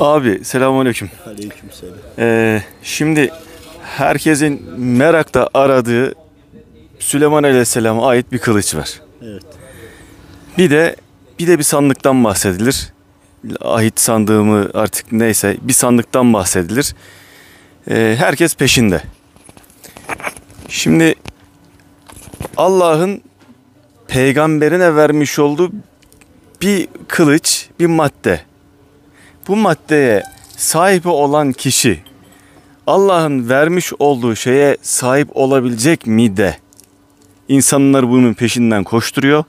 Abi selamünaleyküm. Aleykümselam. Ee, şimdi herkesin merakta aradığı Süleyman Aleyhisselam'a ait bir kılıç var. Evet. Bir de bir de bir sandıktan bahsedilir. Ahit sandığı mı artık neyse bir sandıktan bahsedilir. Ee, herkes peşinde. Şimdi Allah'ın peygamberine vermiş olduğu bir kılıç, bir madde. Bu maddeye sahip olan kişi Allah'ın vermiş olduğu şeye sahip olabilecek mi de insanlar bunun peşinden koşturuyor.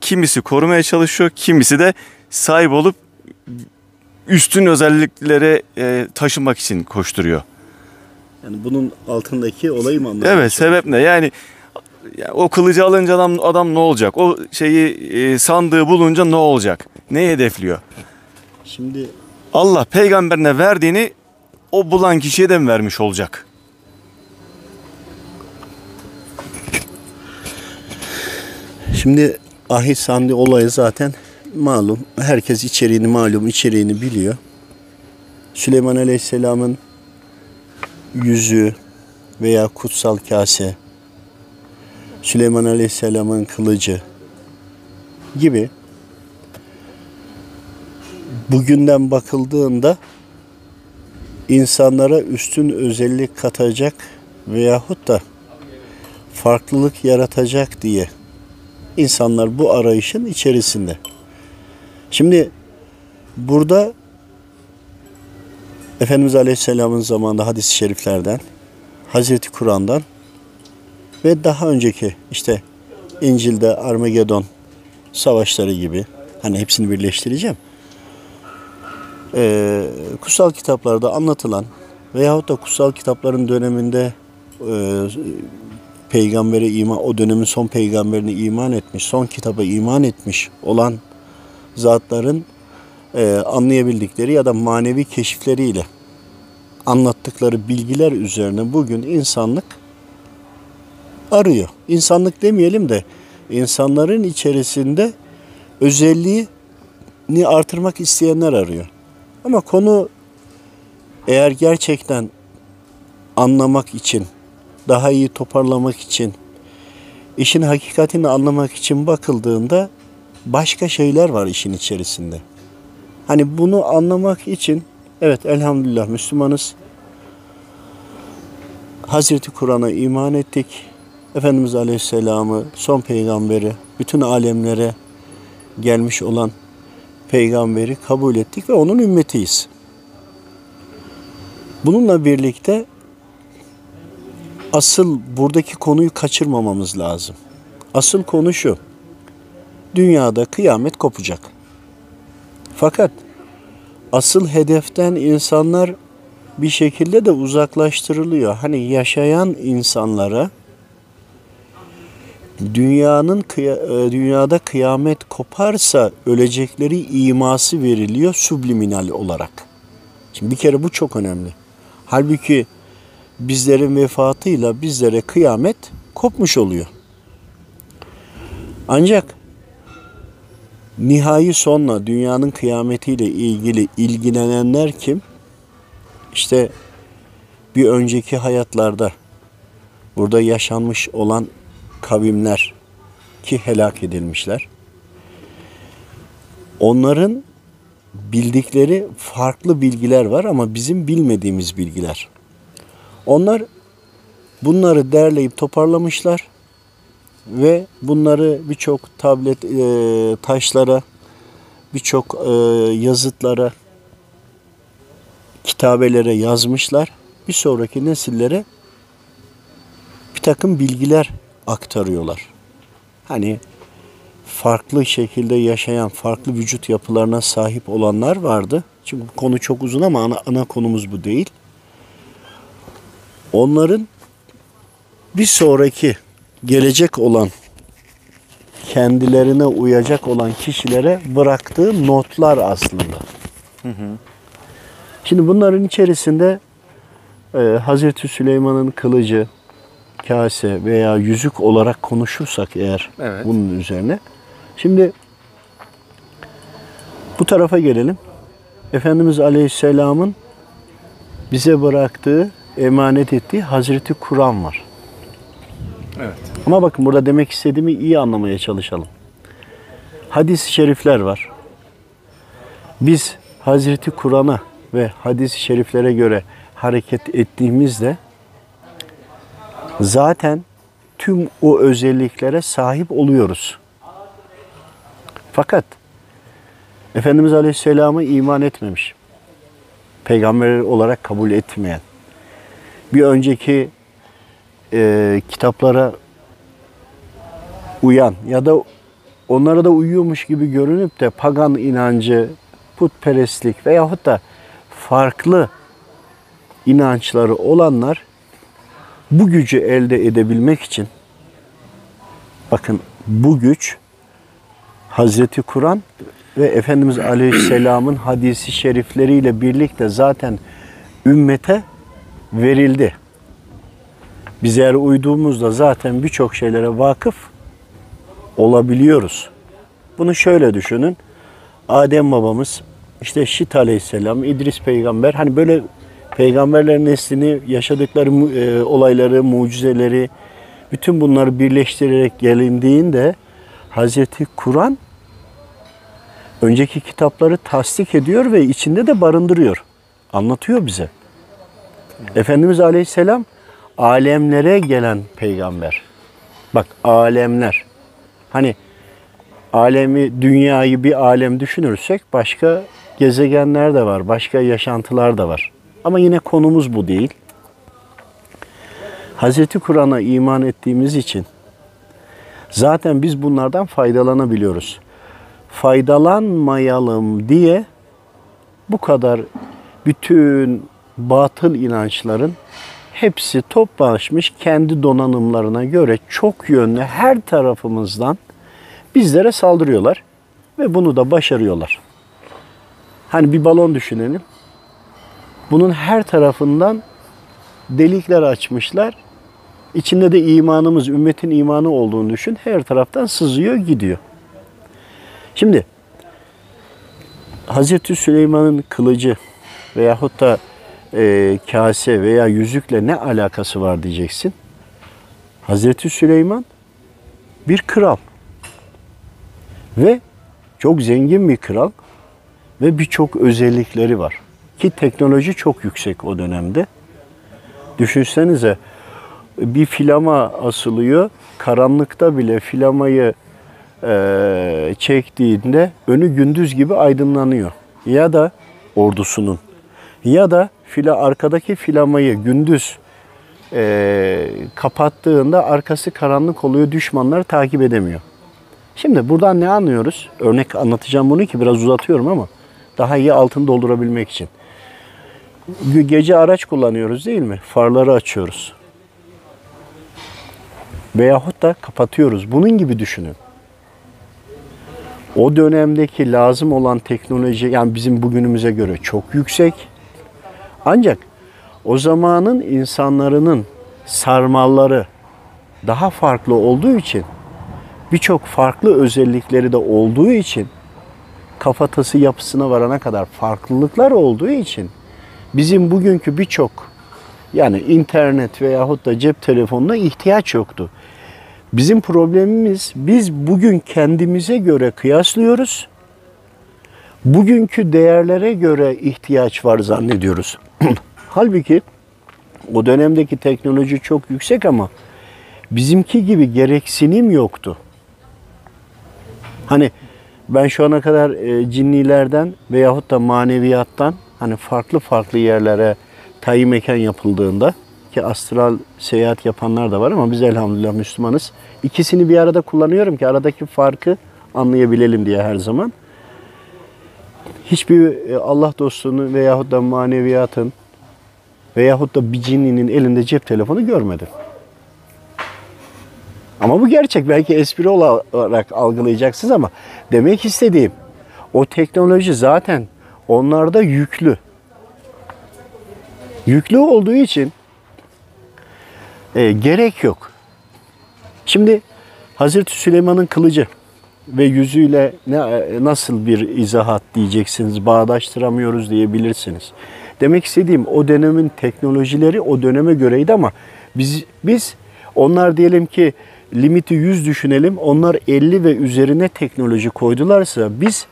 Kimisi korumaya çalışıyor, kimisi de sahip olup üstün özelliklere e, taşımak için koşturuyor. Yani bunun altındaki olayı mı anlatıyorsun? Evet, sebep ne? Yani ya o kılıcı alınca adam, adam ne olacak? O şeyi e, sandığı bulunca ne olacak? Ne hedefliyor? Şimdi Allah peygamberine verdiğini o bulan kişiye de mi vermiş olacak? şimdi ahit sandi olayı zaten malum. Herkes içeriğini malum içeriğini biliyor. Süleyman Aleyhisselam'ın yüzüğü veya kutsal kase, Süleyman Aleyhisselam'ın kılıcı gibi bugünden bakıldığında insanlara üstün özellik katacak veyahut da farklılık yaratacak diye insanlar bu arayışın içerisinde. Şimdi burada Efendimiz Aleyhisselam'ın zamanında hadis-i şeriflerden, Hazreti Kur'an'dan ve daha önceki işte İncil'de Armagedon savaşları gibi hani hepsini birleştireceğim. Ee, kutsal kitaplarda anlatılan veyahut da kutsal kitapların döneminde e, peygambere iman, o dönemin son peygamberine iman etmiş, son kitaba iman etmiş olan zatların e, anlayabildikleri ya da manevi keşifleriyle anlattıkları bilgiler üzerine bugün insanlık arıyor. İnsanlık demeyelim de insanların içerisinde özelliğini artırmak isteyenler arıyor. Ama konu eğer gerçekten anlamak için, daha iyi toparlamak için, işin hakikatini anlamak için bakıldığında başka şeyler var işin içerisinde. Hani bunu anlamak için evet elhamdülillah Müslümanız. Hazreti Kur'an'a iman ettik. Efendimiz Aleyhisselam'ı, son peygamberi, bütün alemlere gelmiş olan peygamberi kabul ettik ve onun ümmetiyiz. Bununla birlikte asıl buradaki konuyu kaçırmamamız lazım. Asıl konu şu. Dünyada kıyamet kopacak. Fakat asıl hedeften insanlar bir şekilde de uzaklaştırılıyor. Hani yaşayan insanlara dünyanın kıya- dünyada kıyamet koparsa ölecekleri iması veriliyor subliminal olarak. Şimdi bir kere bu çok önemli. Halbuki bizlerin vefatıyla bizlere kıyamet kopmuş oluyor. Ancak nihai sonla dünyanın kıyametiyle ilgili ilgilenenler kim? İşte bir önceki hayatlarda burada yaşanmış olan kavimler ki helak edilmişler. Onların bildikleri farklı bilgiler var ama bizim bilmediğimiz bilgiler. Onlar bunları derleyip toparlamışlar ve bunları birçok tablet e, taşlara, birçok e, yazıtlara, kitabelere yazmışlar. Bir sonraki nesillere bir takım bilgiler aktarıyorlar. Hani farklı şekilde yaşayan, farklı vücut yapılarına sahip olanlar vardı. Çünkü konu çok uzun ama ana, ana konumuz bu değil. Onların bir sonraki gelecek olan kendilerine uyacak olan kişilere bıraktığı notlar aslında. Şimdi bunların içerisinde e, Hazreti Süleyman'ın kılıcı, kase veya yüzük olarak konuşursak eğer Evet. bunun üzerine. Şimdi bu tarafa gelelim. Efendimiz Aleyhisselam'ın bize bıraktığı, emanet ettiği Hazreti Kur'an var. Evet. Ama bakın burada demek istediğimi iyi anlamaya çalışalım. Hadis-i şerifler var. Biz Hazreti Kur'an'a ve hadis-i şeriflere göre hareket ettiğimizde zaten tüm o özelliklere sahip oluyoruz. Fakat Efendimiz Aleyhisselam'ı iman etmemiş. Peygamber olarak kabul etmeyen. Bir önceki e, kitaplara uyan ya da onlara da uyuyormuş gibi görünüp de pagan inancı, putperestlik veyahut da farklı inançları olanlar bu gücü elde edebilmek için bakın bu güç Hazreti Kur'an ve Efendimiz Aleyhisselam'ın hadisi şerifleriyle birlikte zaten ümmete verildi. Biz eğer uyduğumuzda zaten birçok şeylere vakıf olabiliyoruz. Bunu şöyle düşünün. Adem babamız, işte Şit aleyhisselam, İdris peygamber hani böyle peygamberlerin neslini yaşadıkları e, olayları, mucizeleri bütün bunları birleştirerek gelindiğinde Hazreti Kur'an önceki kitapları tasdik ediyor ve içinde de barındırıyor. Anlatıyor bize. Efendimiz Aleyhisselam alemlere gelen peygamber. Bak alemler. Hani alemi, dünyayı bir alem düşünürsek başka gezegenler de var, başka yaşantılar da var. Ama yine konumuz bu değil. Hazreti Kur'an'a iman ettiğimiz için zaten biz bunlardan faydalanabiliyoruz. Faydalanmayalım diye bu kadar bütün batıl inançların hepsi toplaşmış kendi donanımlarına göre çok yönlü her tarafımızdan bizlere saldırıyorlar ve bunu da başarıyorlar. Hani bir balon düşünelim. Bunun her tarafından delikler açmışlar. İçinde de imanımız, ümmetin imanı olduğunu düşün. Her taraftan sızıyor, gidiyor. Şimdi Hazreti Süleyman'ın kılıcı veyahut da e, kase veya yüzükle ne alakası var diyeceksin. Hazreti Süleyman bir kral ve çok zengin bir kral ve birçok özellikleri var. Ki teknoloji çok yüksek o dönemde. Düşünsenize bir filama asılıyor. Karanlıkta bile filamayı e, çektiğinde önü gündüz gibi aydınlanıyor. Ya da ordusunun ya da fila arkadaki filamayı gündüz e, kapattığında arkası karanlık oluyor. Düşmanlar takip edemiyor. Şimdi buradan ne anlıyoruz? Örnek anlatacağım bunu ki biraz uzatıyorum ama daha iyi altını doldurabilmek için. Ge- Gece araç kullanıyoruz değil mi? Farları açıyoruz. Veyahut da kapatıyoruz. Bunun gibi düşünün. O dönemdeki lazım olan teknoloji yani bizim bugünümüze göre çok yüksek. Ancak o zamanın insanların sarmalları daha farklı olduğu için birçok farklı özellikleri de olduğu için kafatası yapısına varana kadar farklılıklar olduğu için bizim bugünkü birçok yani internet veyahut da cep telefonuna ihtiyaç yoktu. Bizim problemimiz biz bugün kendimize göre kıyaslıyoruz. Bugünkü değerlere göre ihtiyaç var zannediyoruz. Halbuki o dönemdeki teknoloji çok yüksek ama bizimki gibi gereksinim yoktu. Hani ben şu ana kadar e, cinnilerden veyahut da maneviyattan hani farklı farklı yerlere tayin mekan yapıldığında ki astral seyahat yapanlar da var ama biz elhamdülillah Müslümanız. İkisini bir arada kullanıyorum ki aradaki farkı anlayabilelim diye her zaman. Hiçbir e, Allah dostunu veyahut da maneviyatın veyahut da bir cinninin elinde cep telefonu görmedim. Ama bu gerçek. Belki espri olarak algılayacaksınız ama demek istediğim o teknoloji zaten onlarda yüklü. Yüklü olduğu için e, gerek yok. Şimdi Hazreti Süleyman'ın kılıcı ve yüzüyle ne nasıl bir izahat diyeceksiniz, bağdaştıramıyoruz diyebilirsiniz. Demek istediğim o dönemin teknolojileri o döneme göreydi ama biz biz onlar diyelim ki limiti 100 düşünelim. Onlar 50 ve üzerine teknoloji koydularsa biz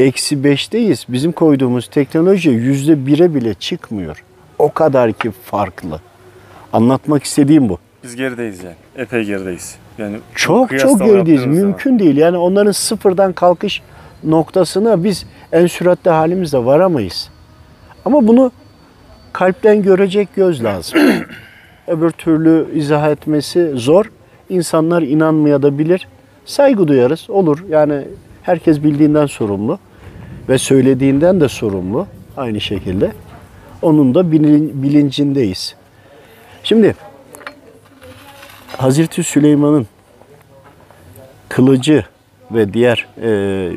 eksi 5'teyiz. Bizim koyduğumuz teknoloji yüzde 1'e bile çıkmıyor. O kadar ki farklı. Anlatmak istediğim bu. Biz gerideyiz yani. Epey gerideyiz. Yani Çok çok gerideyiz. yaptığınız zaman. Mümkün değil. Yani onların sıfırdan kalkış noktasına biz en süratli halimizle varamayız. Ama bunu kalpten görecek göz lazım. Öbür türlü izah etmesi zor. İnsanlar inanmaya da bilir. Saygı duyarız. Olur. Yani herkes bildiğinden sorumlu ve söylediğinden de sorumlu aynı şekilde. Onun da bilin- bilincindeyiz. Şimdi Hazreti Süleyman'ın kılıcı ve diğer e,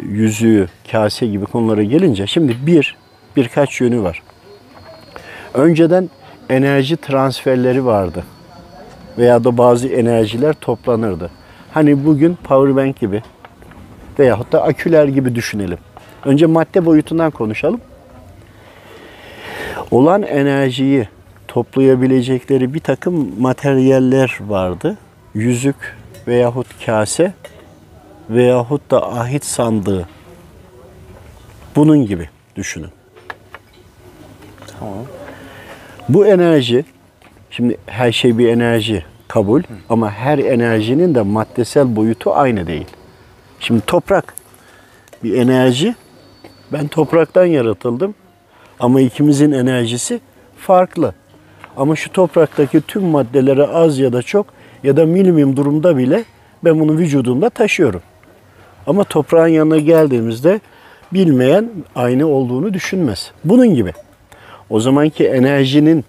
yüzüğü, kase gibi konulara gelince şimdi bir, birkaç yönü var. Önceden enerji transferleri vardı. Veya da bazı enerjiler toplanırdı. Hani bugün powerbank gibi veyahut da aküler gibi düşünelim. Önce madde boyutundan konuşalım. Olan enerjiyi toplayabilecekleri bir takım materyaller vardı. Yüzük veyahut kase veyahut da ahit sandığı. Bunun gibi düşünün. Tamam. Bu enerji, şimdi her şey bir enerji kabul ama her enerjinin de maddesel boyutu aynı değil. Şimdi toprak bir enerji. Ben topraktan yaratıldım ama ikimizin enerjisi farklı. Ama şu topraktaki tüm maddelere az ya da çok ya da minimum durumda bile ben bunu vücudumda taşıyorum. Ama toprağın yanına geldiğimizde bilmeyen aynı olduğunu düşünmez. Bunun gibi. O zamanki enerjinin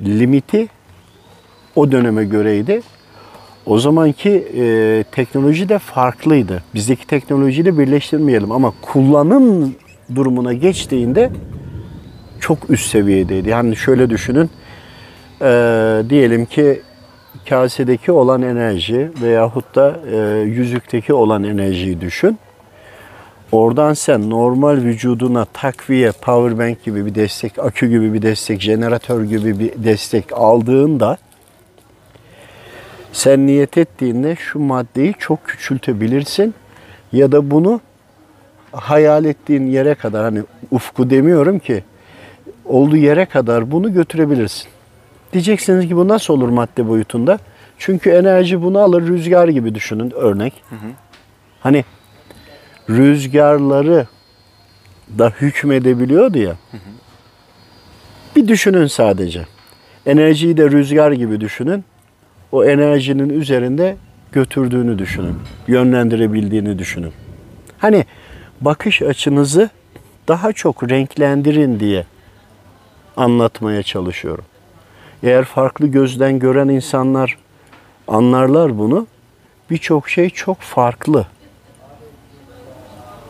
limiti o döneme göreydi. O zamanki e, teknoloji de farklıydı. Bizdeki teknolojiyle birleştirmeyelim ama kullanım durumuna geçtiğinde çok üst seviyedeydi. Yani şöyle düşünün, e, diyelim ki kasedeki olan enerji veyahut da e, yüzükteki olan enerjiyi düşün. Oradan sen normal vücuduna takviye, powerbank gibi bir destek, akü gibi bir destek, jeneratör gibi bir destek aldığında sen niyet ettiğinde şu maddeyi çok küçültebilirsin ya da bunu hayal ettiğin yere kadar hani ufku demiyorum ki olduğu yere kadar bunu götürebilirsin. Diyeceksiniz ki bu nasıl olur madde boyutunda? Çünkü enerji bunu alır rüzgar gibi düşünün örnek. Hani rüzgarları da hükmedebiliyordu ya. Bir düşünün sadece. Enerjiyi de rüzgar gibi düşünün. O enerjinin üzerinde götürdüğünü düşünün. Yönlendirebildiğini düşünün. Hani bakış açınızı daha çok renklendirin diye anlatmaya çalışıyorum. Eğer farklı gözden gören insanlar anlarlar bunu. Birçok şey çok farklı.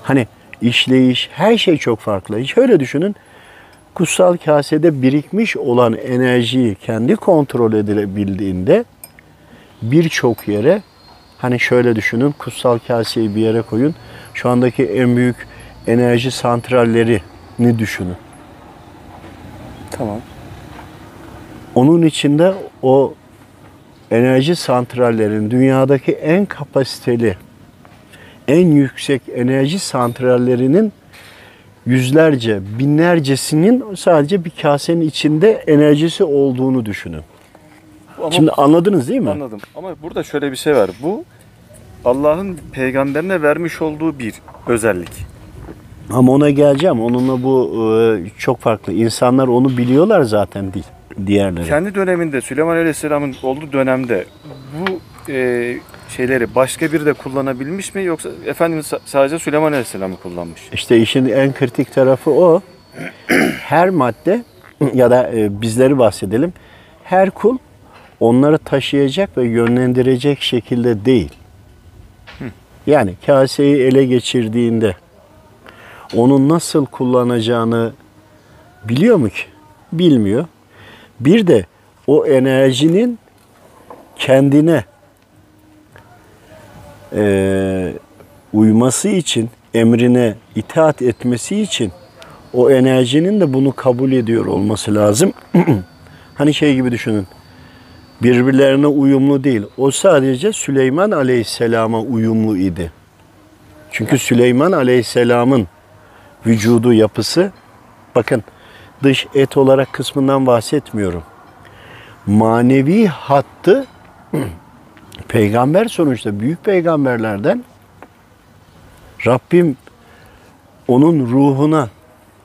Hani işleyiş, her şey çok farklı. Şöyle düşünün. Kutsal kasede birikmiş olan enerjiyi kendi kontrol edilebildiğinde birçok yere hani şöyle düşünün. Kutsal kaseyi bir yere koyun. Şu andaki en büyük enerji santrallerini düşünün. Tamam. Onun içinde o enerji santrallerin dünyadaki en kapasiteli, en yüksek enerji santrallerinin yüzlerce, binlercesinin sadece bir kasenin içinde enerjisi olduğunu düşünün. Ama Şimdi anladınız değil mi? anladım. Ama burada şöyle bir şey var. Bu Allah'ın peygamberine vermiş olduğu bir özellik. Ama ona geleceğim. Onunla bu e, çok farklı. İnsanlar onu biliyorlar zaten değil diğerleri. Kendi döneminde Süleyman Aleyhisselam'ın olduğu dönemde bu e, şeyleri başka biri de kullanabilmiş mi yoksa Efendimiz sa- sadece Süleyman Aleyhisselam'ı kullanmış? İşte işin en kritik tarafı o. Her madde ya da e, bizleri bahsedelim. Her kul onları taşıyacak ve yönlendirecek şekilde değil. Yani kaseyi ele geçirdiğinde onu nasıl kullanacağını biliyor mu ki? Bilmiyor. Bir de o enerjinin kendine eee, uyması için, emrine itaat etmesi için o enerjinin de bunu kabul ediyor olması lazım. hani şey gibi düşünün. Birbirlerine uyumlu değil. O sadece Süleyman Aleyhisselam'a uyumlu idi. Çünkü Süleyman Aleyhisselam'ın vücudu, yapısı bakın dış et olarak kısmından bahsetmiyorum. Manevi hattı peygamber sonuçta büyük peygamberlerden Rabbim onun ruhuna,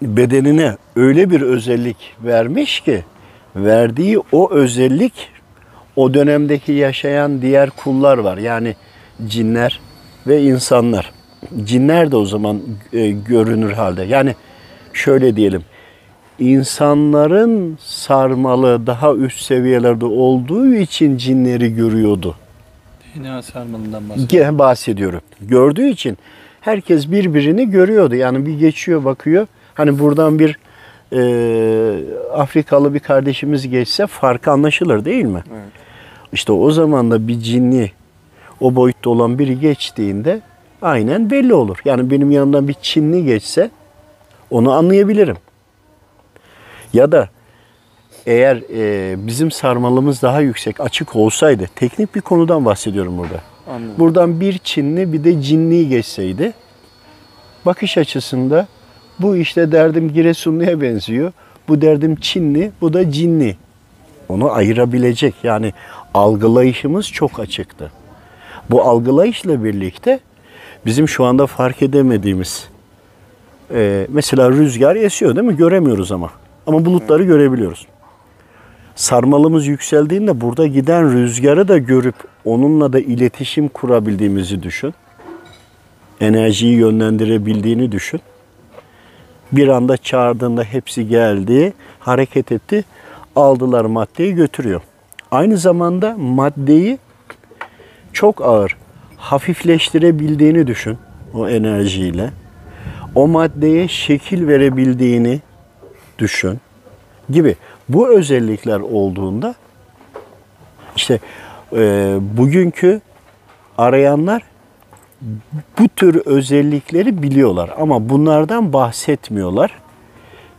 bedenine öyle bir özellik vermiş ki verdiği o özellik o dönemdeki yaşayan diğer kullar var. Yani cinler ve insanlar. Cinler de o zaman e, görünür halde. Yani şöyle diyelim. insanların sarmalı daha üst seviyelerde olduğu için cinleri görüyordu. DNA sarmalından bahsediyor. Gene bahsediyorum. Gördüğü için herkes birbirini görüyordu. Yani bir geçiyor bakıyor. Hani buradan bir e, Afrikalı bir kardeşimiz geçse farkı anlaşılır değil mi? Evet. İşte o zaman da bir cinli o boyutta olan biri geçtiğinde aynen belli olur. Yani benim yanımdan bir Çinli geçse onu anlayabilirim. Ya da eğer e, bizim sarmalımız daha yüksek, açık olsaydı, teknik bir konudan bahsediyorum burada. Anladım. Buradan bir Çinli bir de Cinli geçseydi bakış açısında bu işte derdim Giresunlu'ya benziyor. Bu derdim Çinli, bu da Cinli. Onu ayırabilecek yani algılayışımız çok açıktı. Bu algılayışla birlikte bizim şu anda fark edemediğimiz e, mesela rüzgar esiyor değil mi? Göremiyoruz ama. Ama bulutları görebiliyoruz. Sarmalımız yükseldiğinde burada giden rüzgarı da görüp onunla da iletişim kurabildiğimizi düşün. Enerjiyi yönlendirebildiğini düşün. Bir anda çağırdığında hepsi geldi, hareket etti, aldılar maddeyi götürüyor. Aynı zamanda maddeyi çok ağır hafifleştirebildiğini düşün o enerjiyle. O maddeye şekil verebildiğini düşün gibi. Bu özellikler olduğunda işte e, bugünkü arayanlar bu tür özellikleri biliyorlar ama bunlardan bahsetmiyorlar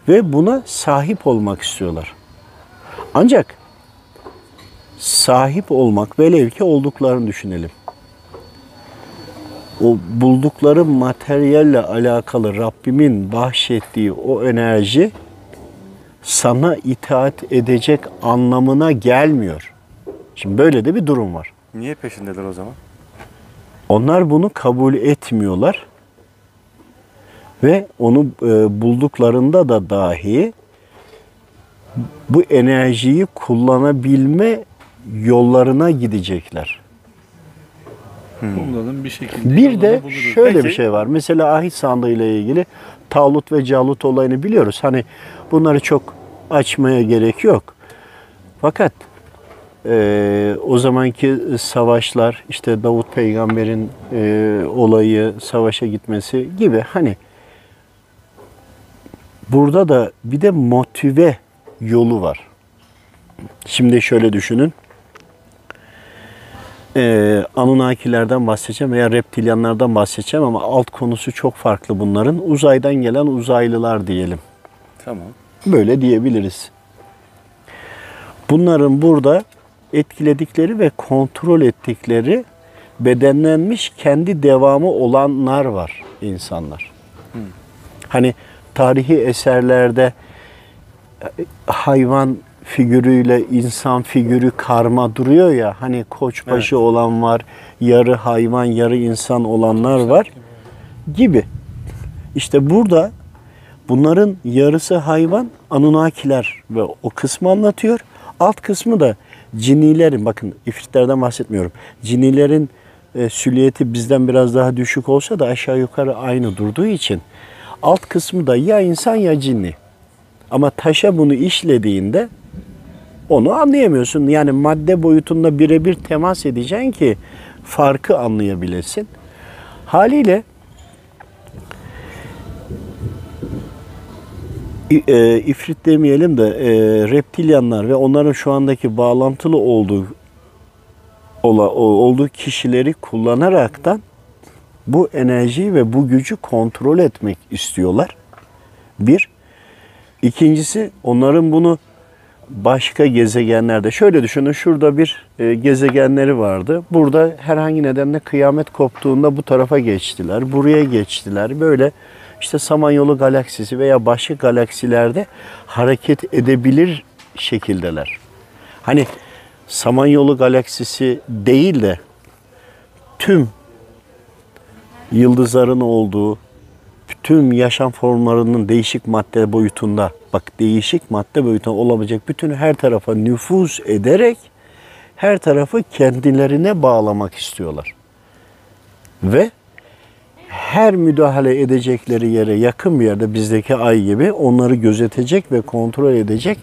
ve buna sahip olmak istiyorlar. Ancak sahip olmak velev ki olduklarını düşünelim. O buldukları materyalle alakalı Rabbimin bahşettiği o enerji sana itaat edecek anlamına gelmiyor. Şimdi böyle de bir durum var. Niye peşindeler o zaman? Onlar bunu kabul etmiyorlar ve onu e, bulduklarında da dahi bu enerjiyi kullanabilme yollarına gidecekler. Bulalım bir şekilde. Bir de buluruz. şöyle bir Peki. şey var. Mesela ahit sandığı ile ilgili Talut ve Calut olayını biliyoruz. Hani bunları çok açmaya gerek yok. Fakat e, o zamanki savaşlar, işte Davut peygamberin e, olayı, savaşa gitmesi gibi hani burada da bir de motive yolu var. Şimdi şöyle düşünün. Ee, Anunnakilerden bahsedeceğim veya reptilyanlardan bahsedeceğim ama alt konusu çok farklı bunların. Uzaydan gelen uzaylılar diyelim. Tamam. Böyle diyebiliriz. Bunların burada etkiledikleri ve kontrol ettikleri bedenlenmiş kendi devamı olanlar var insanlar. Hani tarihi eserlerde e, hayvan figürüyle insan figürü karma duruyor ya hani koçbaşı olan var, yarı hayvan yarı insan olanlar var gibi. İşte burada bunların yarısı hayvan Anunnakiler ve o kısmı anlatıyor. Alt kısmı da cinilerin bakın ifritlerden bahsetmiyorum. Cinilerin e, süliyeti bizden biraz daha düşük olsa da aşağı yukarı aynı durduğu için alt kısmı da ya insan ya cinni. Ama taşa bunu işlediğinde onu anlayamıyorsun. Yani madde boyutunda birebir temas edeceksin ki farkı anlayabilesin. Haliyle e, ifrit demeyelim de e, reptilyanlar ve onların şu andaki bağlantılı olduğu ola, olduğu kişileri kullanaraktan bu enerjiyi ve bu gücü kontrol etmek istiyorlar. Bir. İkincisi onların bunu başka gezegenlerde şöyle düşünün şurada bir e, gezegenleri vardı. Burada herhangi nedenle kıyamet koptuğunda bu tarafa geçtiler. Buraya geçtiler. Böyle işte Samanyolu galaksisi veya başka galaksilerde hareket edebilir şekildeler. Hani Samanyolu galaksisi değil de tüm yıldızların olduğu, tüm yaşam formlarının değişik madde boyutunda, bak değişik madde boyutunda olabilecek bütün her tarafa nüfuz ederek her tarafı kendilerine bağlamak istiyorlar. Ve her müdahale edecekleri yere yakın bir yerde bizdeki ay gibi onları gözetecek ve kontrol edecek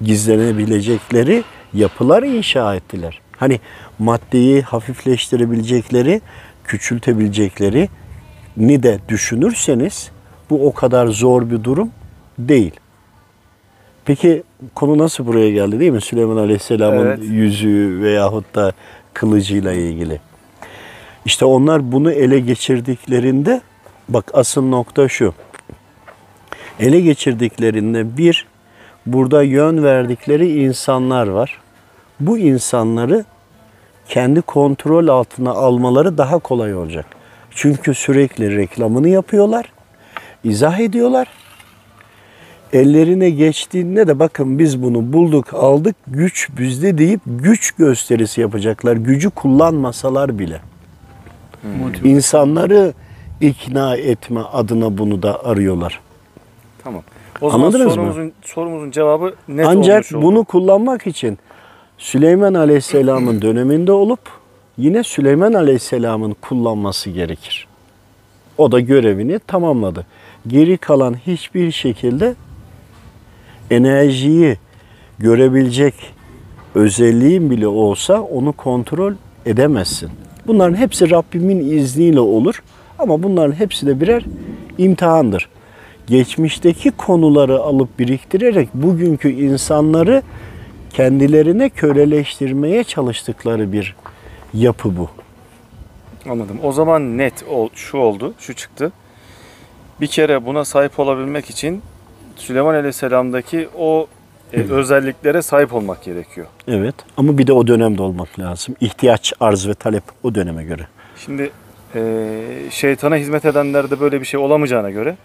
gizlenebilecekleri yapılar inşa ettiler. Hani maddeyi hafifleştirebilecekleri, küçültebilecekleri ni de düşünürseniz bu o kadar zor bir durum değil. Peki konu nasıl buraya geldi değil mi? Süleyman Aleyhisselam'ın Evet. yüzüğü veyahut da kılıcıyla ilgili. İşte onlar bunu ele geçirdiklerinde bak asıl nokta şu. Ele geçirdiklerinde bir burada yön verdikleri insanlar var. Bu insanları kendi kontrol altına almaları daha kolay olacak. Çünkü sürekli reklamını yapıyorlar, izah ediyorlar. Ellerine geçtiğinde de bakın biz bunu bulduk, aldık, güç bizde deyip güç gösterisi yapacaklar. Gücü kullanmasalar bile. Motive. İnsanları ikna etme adına bunu da arıyorlar. Tamam. O zaman Anladınız mı? sorumuzun, sorumuzun cevabı net Ancak olmuş oldu. bunu kullanmak için Süleyman Aleyhisselam'ın döneminde olup yine Süleyman Aleyhisselam'ın kullanması gerekir. O da görevini tamamladı. Geri kalan hiçbir şekilde enerjiyi görebilecek özelliğin bile olsa onu kontrol edemezsin. Bunların hepsi Rabbimin izniyle olur ama bunların hepsi de birer imtihandır. Geçmişteki konuları alıp biriktirerek bugünkü insanları kendilerine köleleştirmeye çalıştıkları bir yapı bu. Anladım. O zaman net ol, şu oldu, şu çıktı. Bir kere buna sahip olabilmek için Süleyman Aleyhisselam'daki o e, özelliklere sahip olmak gerekiyor. Evet ama bir de o dönemde olmak lazım. İhtiyaç, arz ve talep o döneme göre. Şimdi e, şeytana hizmet edenlerde böyle bir şey olamayacağına göre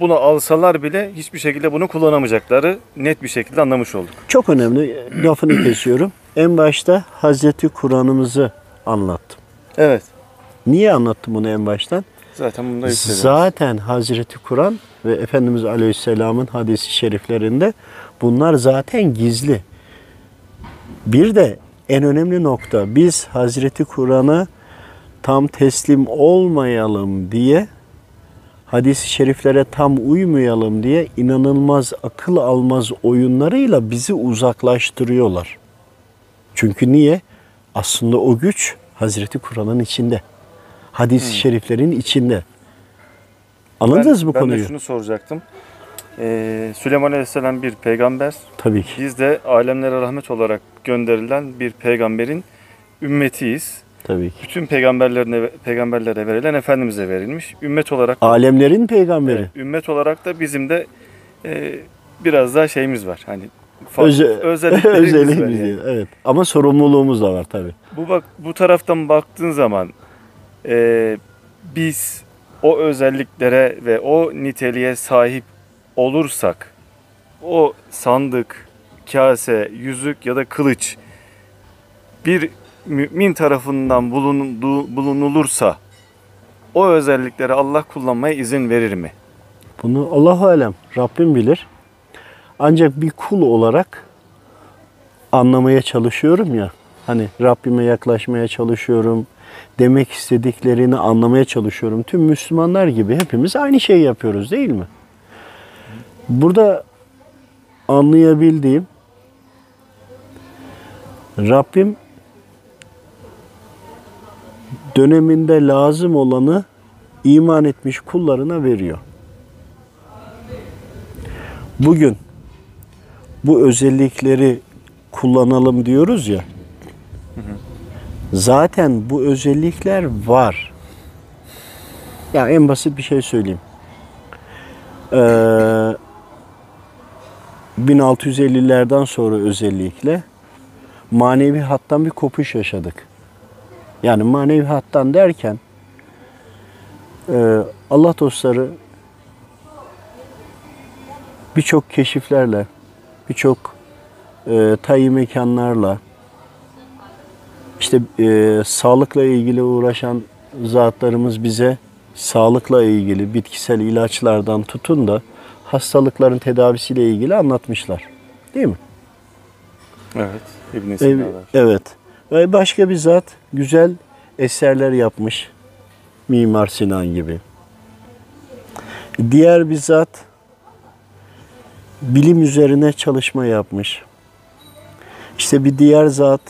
bunu alsalar bile hiçbir şekilde bunu kullanamayacakları net bir şekilde anlamış olduk. Çok önemli lafını kesiyorum. En başta Hazreti Kur'an'ımızı anlattım. Evet. Niye anlattım bunu en baştan? Zaten bunu da yükleriyoruz. Zaten Hazreti Kur'an ve Efendimiz Aleyhisselam'ın hadisi şeriflerinde bunlar zaten gizli. Bir de en önemli nokta biz Hazreti Kur'an'a tam teslim olmayalım diye hadis-i şeriflere tam uymayalım diye inanılmaz akıl almaz oyunlarıyla bizi uzaklaştırıyorlar. Çünkü niye? Aslında o güç Hazreti Kur'an'ın içinde. Hadis-i şeriflerin içinde. Anladınız ben, mı ben konuyu? de şunu soracaktım. Ee, Süleyman Aleyhisselam bir peygamber. Tabii ki. Biz de alemlere rahmet olarak gönderilen bir peygamberin ümmetiyiz. Tabii ki. Bütün peygamberlerine peygamberlere verilen efendimize verilmiş. Ümmet olarak Alemlerin peygamberi. Evet, ümmet olarak da bizim de e, biraz daha şeyimiz var. Hani Öze- özelliklerimiz var özelliğimiz yani. Evet. Ama sorumluluğumuz da var tabii. Bu bak bu taraftan baktığın zaman e, biz o özelliklere ve o niteliğe sahip olursak o sandık, kase, yüzük ya da kılıç bir mümin tarafından bulundu, bulunulursa o özellikleri Allah kullanmaya izin verir mi? Bunu Allahu alem Rabbim bilir. Ancak bir kul olarak anlamaya çalışıyorum ya. Hani Rabbime yaklaşmaya çalışıyorum. Demek istediklerini anlamaya çalışıyorum. Tüm Müslümanlar gibi hepimiz aynı şeyi yapıyoruz değil mi? Burada anlayabildiğim Rabbim döneminde lazım olanı iman etmiş kullarına veriyor. Bugün bu özellikleri kullanalım diyoruz ya. Zaten bu özellikler var. Ya en basit bir şey söyleyeyim. Ee, 1650'lerden sonra özellikle manevi hattan bir kopuş yaşadık. Yani manevi hattan derken e, Allah dostları birçok keşiflerle, birçok e, tayyi mekanlarla, işte e, sağlıkla ilgili uğraşan zatlarımız bize sağlıkla ilgili bitkisel ilaçlardan tutun da hastalıkların tedavisiyle ilgili anlatmışlar. Değil mi? Evet. İbn Sina'lar. evet. Ve başka bir zat güzel eserler yapmış. Mimar Sinan gibi. Diğer bir zat bilim üzerine çalışma yapmış. İşte bir diğer zat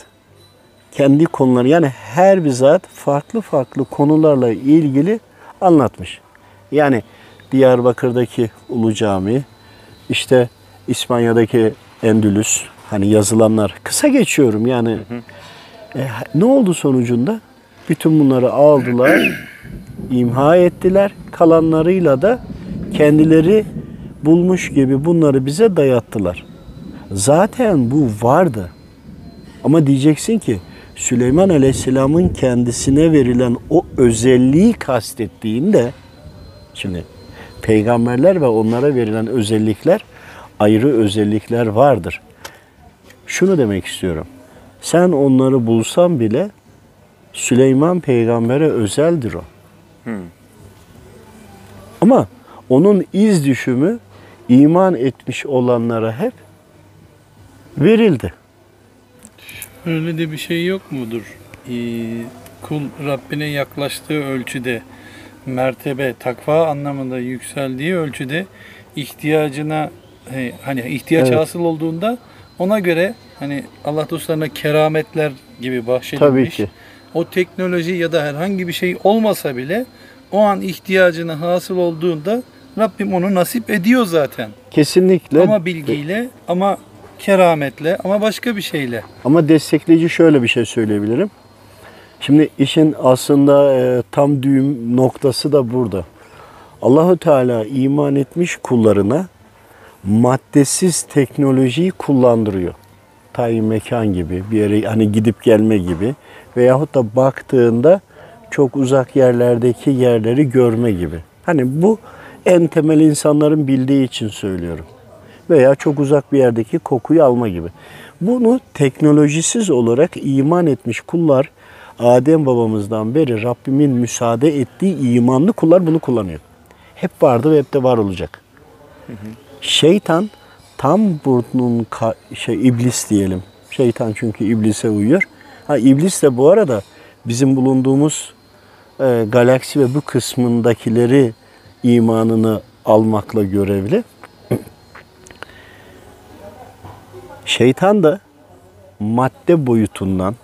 kendi konuları yani her bir zat farklı farklı konularla ilgili anlatmış. Yani Diyarbakır'daki Ulu Cami, işte İspanya'daki Endülüs, hani yazılanlar kısa geçiyorum yani. E, ne oldu sonucunda? Bütün bunları aldılar, imha ettiler. Kalanlarıyla da kendileri bulmuş gibi bunları bize dayattılar. Zaten bu vardı. Ama diyeceksin ki Süleyman Aleyhisselam'ın kendisine verilen o özelliği kastettiğinde şimdi peygamberler ve onlara verilen özellikler ayrı özellikler vardır. Şunu demek istiyorum. Sen onları bulsan bile Süleyman peygambere özeldir o. Ama onun iz düşümü iman etmiş olanlara hep verildi. Öyle de bir şey yok mudur? Ee, kul Rabbine yaklaştığı ölçüde mertebe, takva anlamında yükseldiği ölçüde ihtiyacına hani ihtiyaç Evet. hasıl olduğunda ona göre hani Allah dostlarına kerametler gibi Tabii bahşedilmiş. ki. O teknoloji ya da herhangi bir şey olmasa bile o an ihtiyacına hasıl olduğunda Rabbim onu nasip ediyor zaten. Kesinlikle. Ama bilgiyle, ama kerametle, ama başka bir şeyle. Ama destekleyici şöyle bir şey söyleyebilirim. Şimdi işin aslında e, tam düğüm noktası da burada. Allahu Teala iman etmiş kullarına maddesiz teknolojiyi kullandırıyor. Tayin mekan gibi, bir yere hani gidip gelme gibi veyahut da baktığında çok uzak yerlerdeki yerleri görme gibi. Hani bu en temel insanların bildiği için söylüyorum veya çok uzak bir yerdeki kokuyu alma gibi. Bunu teknolojisiz olarak iman etmiş kullar Adem babamızdan beri Rabbimin müsaade ettiği imanlı kullar bunu kullanıyor. Hep vardı ve hep de var olacak. Şeytan tam bunun ka- şey iblis diyelim. Şeytan çünkü iblise uyuyor. Ha iblis de bu arada bizim bulunduğumuz e, galaksi ve bu kısmındakileri imanını almakla görevli. Şeytan da madde boyutundan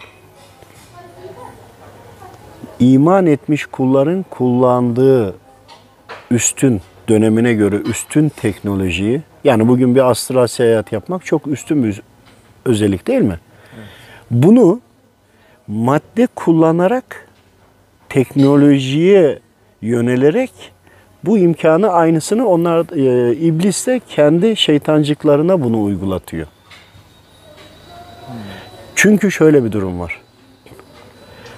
iman etmiş kulların kullandığı üstün dönemine göre üstün teknolojiyi yani bugün bir astral seyahat yapmak çok üstün bir özellik değil mi? Bunu madde kullanarak teknolojiye yönelerek bu imkanı aynısını onlar e, iblis de kendi şeytancıklarına bunu uygulatıyor. Çünkü şöyle bir durum var.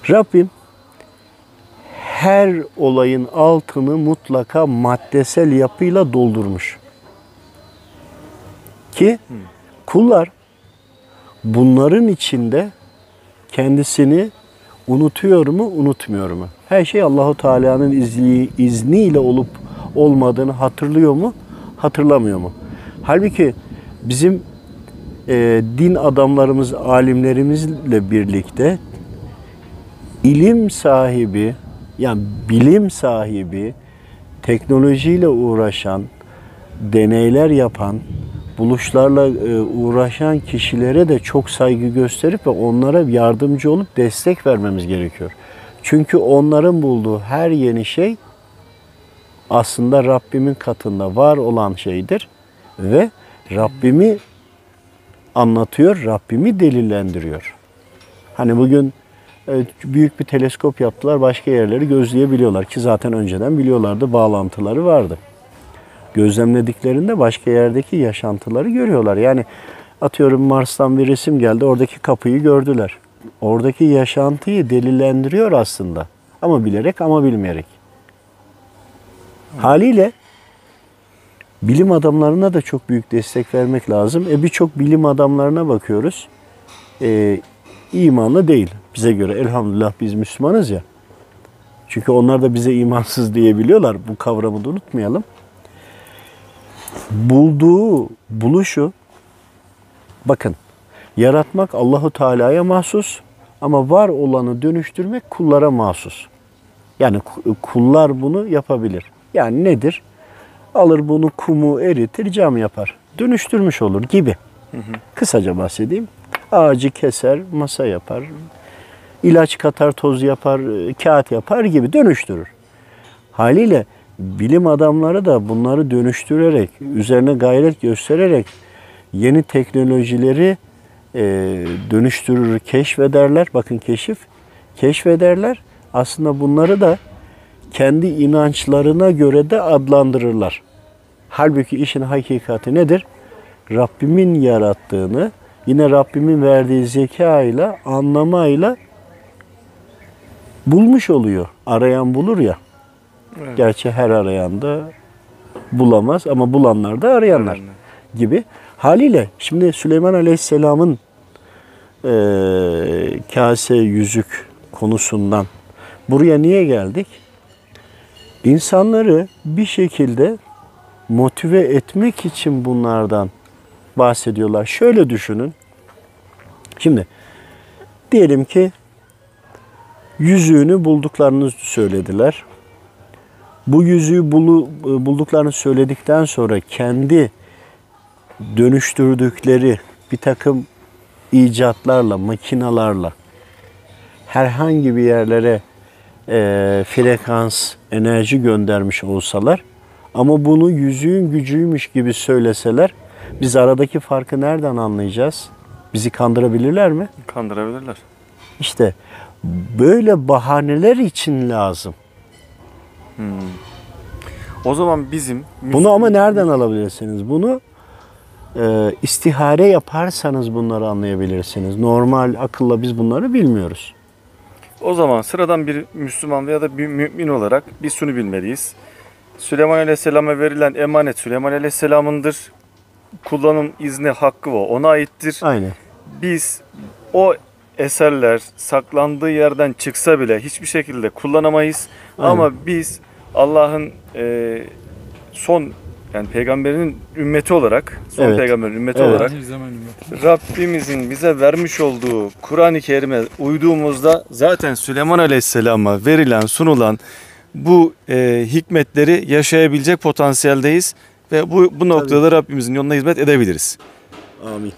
Rabbim her olayın altını mutlaka maddesel yapıyla doldurmuş. Ki kullar bunların içinde kendisini unutuyor mu, unutmuyor mu? Her şey Allahu Teala'nın izni, izniyle olup olmadığını hatırlıyor mu, hatırlamıyor mu? Halbuki bizim e, din adamlarımız, alimlerimizle birlikte ilim sahibi, yani bilim sahibi, teknolojiyle uğraşan, deneyler yapan, buluşlarla e, uğraşan kişilere de çok saygı gösterip ve onlara yardımcı olup destek vermemiz gerekiyor. Çünkü onların bulduğu her yeni şey aslında Rabbimin katında var olan şeydir ve Rabbimi anlatıyor, Rabbimi delillendiriyor. Hani bugün e, büyük bir teleskop yaptılar. Başka yerleri gözleyebiliyorlar ki zaten önceden biliyorlardı. Bağlantıları vardı. Gözlemlediklerinde başka yerdeki yaşantıları görüyorlar. Yani atıyorum Mars'tan bir resim geldi. Oradaki kapıyı gördüler. Oradaki yaşantıyı delillendiriyor aslında. Ama bilerek ama bilmeyerek. Haliyle bilim adamlarına da çok büyük destek vermek lazım. E birçok bilim adamlarına bakıyoruz. E, imanlı değil bize göre. Elhamdülillah biz Müslümanız ya. Çünkü onlar da bize imansız diyebiliyorlar. Bu kavramı da unutmayalım. Bulduğu buluşu bakın yaratmak Allahu Teala'ya mahsus ama var olanı dönüştürmek kullara mahsus. Yani ku- kullar bunu yapabilir. Yani nedir? Alır bunu kumu eritir cam yapar. Dönüştürmüş olur gibi. Kısaca bahsedeyim. Ağacı keser, masa yapar. ilaç katar, toz yapar, e, kağıt yapar gibi dönüştürür. Haliyle bilim adamları da bunları dönüştürerek, üzerine gayret göstererek yeni teknolojileri e, dönüştürür, keşfederler. Bakın keşif, keşfederler. Aslında bunları da kendi inançlarına göre de adlandırırlar. Halbuki işin hakikati nedir? Rabbimin yarattığını yine Rabbimin verdiği zekayla, anlamayla bulmuş oluyor. Arayan bulur ya. Evet. Gerçi her arayan da bulamaz ama bulanlar da arayanlar gibi. Haliyle şimdi Süleyman Aleyhisselam'ın eee kase yüzük konusundan buraya niye geldik? İnsanları bir şekilde motive etmek için bunlardan bahsediyorlar. Şöyle düşünün. Şimdi diyelim ki yüzüğünü bulduklarını söylediler. Bu yüzüğü bulu, bulduklarını söyledikten sonra kendi dönüştürdükleri bir takım icatlarla, makinalarla herhangi bir yerlere e, frekans, enerji göndermiş olsalar ama bunu yüzüğün gücüymüş gibi söyleseler biz aradaki farkı nereden anlayacağız? Bizi kandırabilirler mi? Kandırabilirler. İşte böyle bahaneler için lazım. O zaman bizim Bunu ama nereden alabilirsiniz? Bunu e, istihare yaparsanız bunları anlayabilirsiniz. Normal akılla biz bunları bilmiyoruz. O zaman sıradan bir Müslüman veya da bir mümin olarak biz şunu bilmeliyiz. Süleyman Aleyhisselam'a verilen emanet Süleyman Aleyhisselam'ındır. Kullanım izni hakkı o. Ona aittir. Aynen. Biz o eserler saklandığı yerden çıksa bile hiçbir şekilde kullanamayız. Aynen. Ama biz Allah'ın e, son yani peygamberinin ümmeti olarak, son Evet. peygamberin ümmeti Evet. olarak. Rabbimizin bize vermiş olduğu Kur'an-ı Kerim'e uyduğumuzda zaten Süleyman Aleyhisselam'a verilen, sunulan bu e, hikmetleri yaşayabilecek potansiyeldeyiz ve bu bu noktada Rabbimizin yoluna hizmet edebiliriz Amin.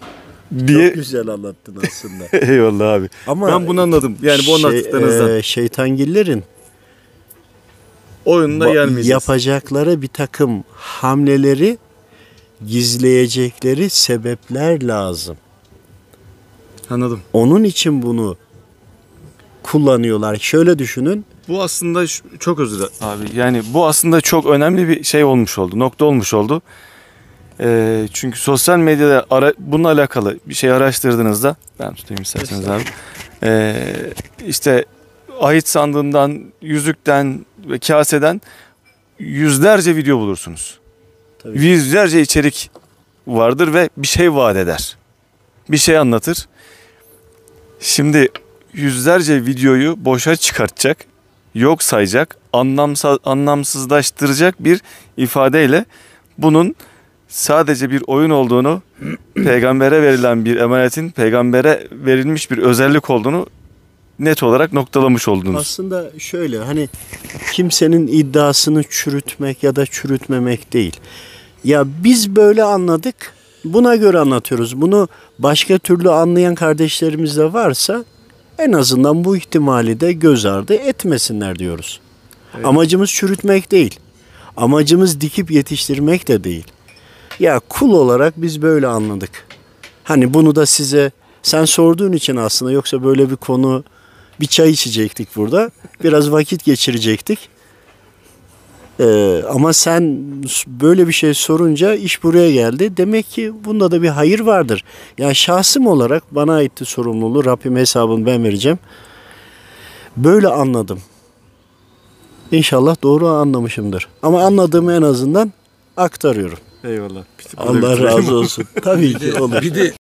diye. Çok güzel anlattın aslında. Eyvallah abi. Ama ben bunu anladım. Yani bu şey, anlattıklarınızdan. e, şeytangillerin Oyunda gelmeyeceğiz. yapacakları bir takım hamleleri gizleyecekleri sebepler lazım. Anladım. Onun için bunu kullanıyorlar. Şöyle düşünün. Bu aslında çok özür dilerim abi. Yani bu aslında çok önemli bir şey olmuş oldu. Nokta olmuş oldu. Ee, çünkü sosyal medyada ara, bununla alakalı bir şey araştırdığınızda ben tutayım isterseniz abi. Ee, işte ahit sandığından, yüzükten ve kaseden yüzlerce video bulursunuz. Tabii. Yüzlerce içerik vardır ve bir şey vaat eder. Bir şey anlatır. Şimdi yüzlerce videoyu boşa çıkartacak, yok sayacak, anlamsa, anlamsızlaştıracak bir ifadeyle bunun sadece bir oyun olduğunu, peygambere verilen bir emanetin peygambere verilmiş bir özellik olduğunu net olarak noktalamış oldunuz. Aslında şöyle hani kimsenin iddiasını çürütmek ya da çürütmemek değil. Ya biz böyle anladık. Buna göre anlatıyoruz. Bunu başka türlü anlayan kardeşlerimiz de varsa en azından bu ihtimali de göz ardı etmesinler diyoruz. Amacımız çürütmek değil. Amacımız dikip yetiştirmek de değil. Ya kul olarak biz böyle anladık. Hani bunu da size sen sorduğun için aslında yoksa böyle bir konu Bir çay içecektik burada. Biraz vakit geçirecektik. Ee, ama sen böyle bir şey sorunca iş buraya geldi. Demek ki bunda da bir hayır vardır. Yani şahsım olarak bana aitti sorumluluğu. Rabbim hesabını ben vereceğim. Böyle anladım. İnşallah doğru anlamışımdır. Ama anladığımı en azından aktarıyorum. Eyvallah. Allah razı olsun. Tabii ki olur. Bir de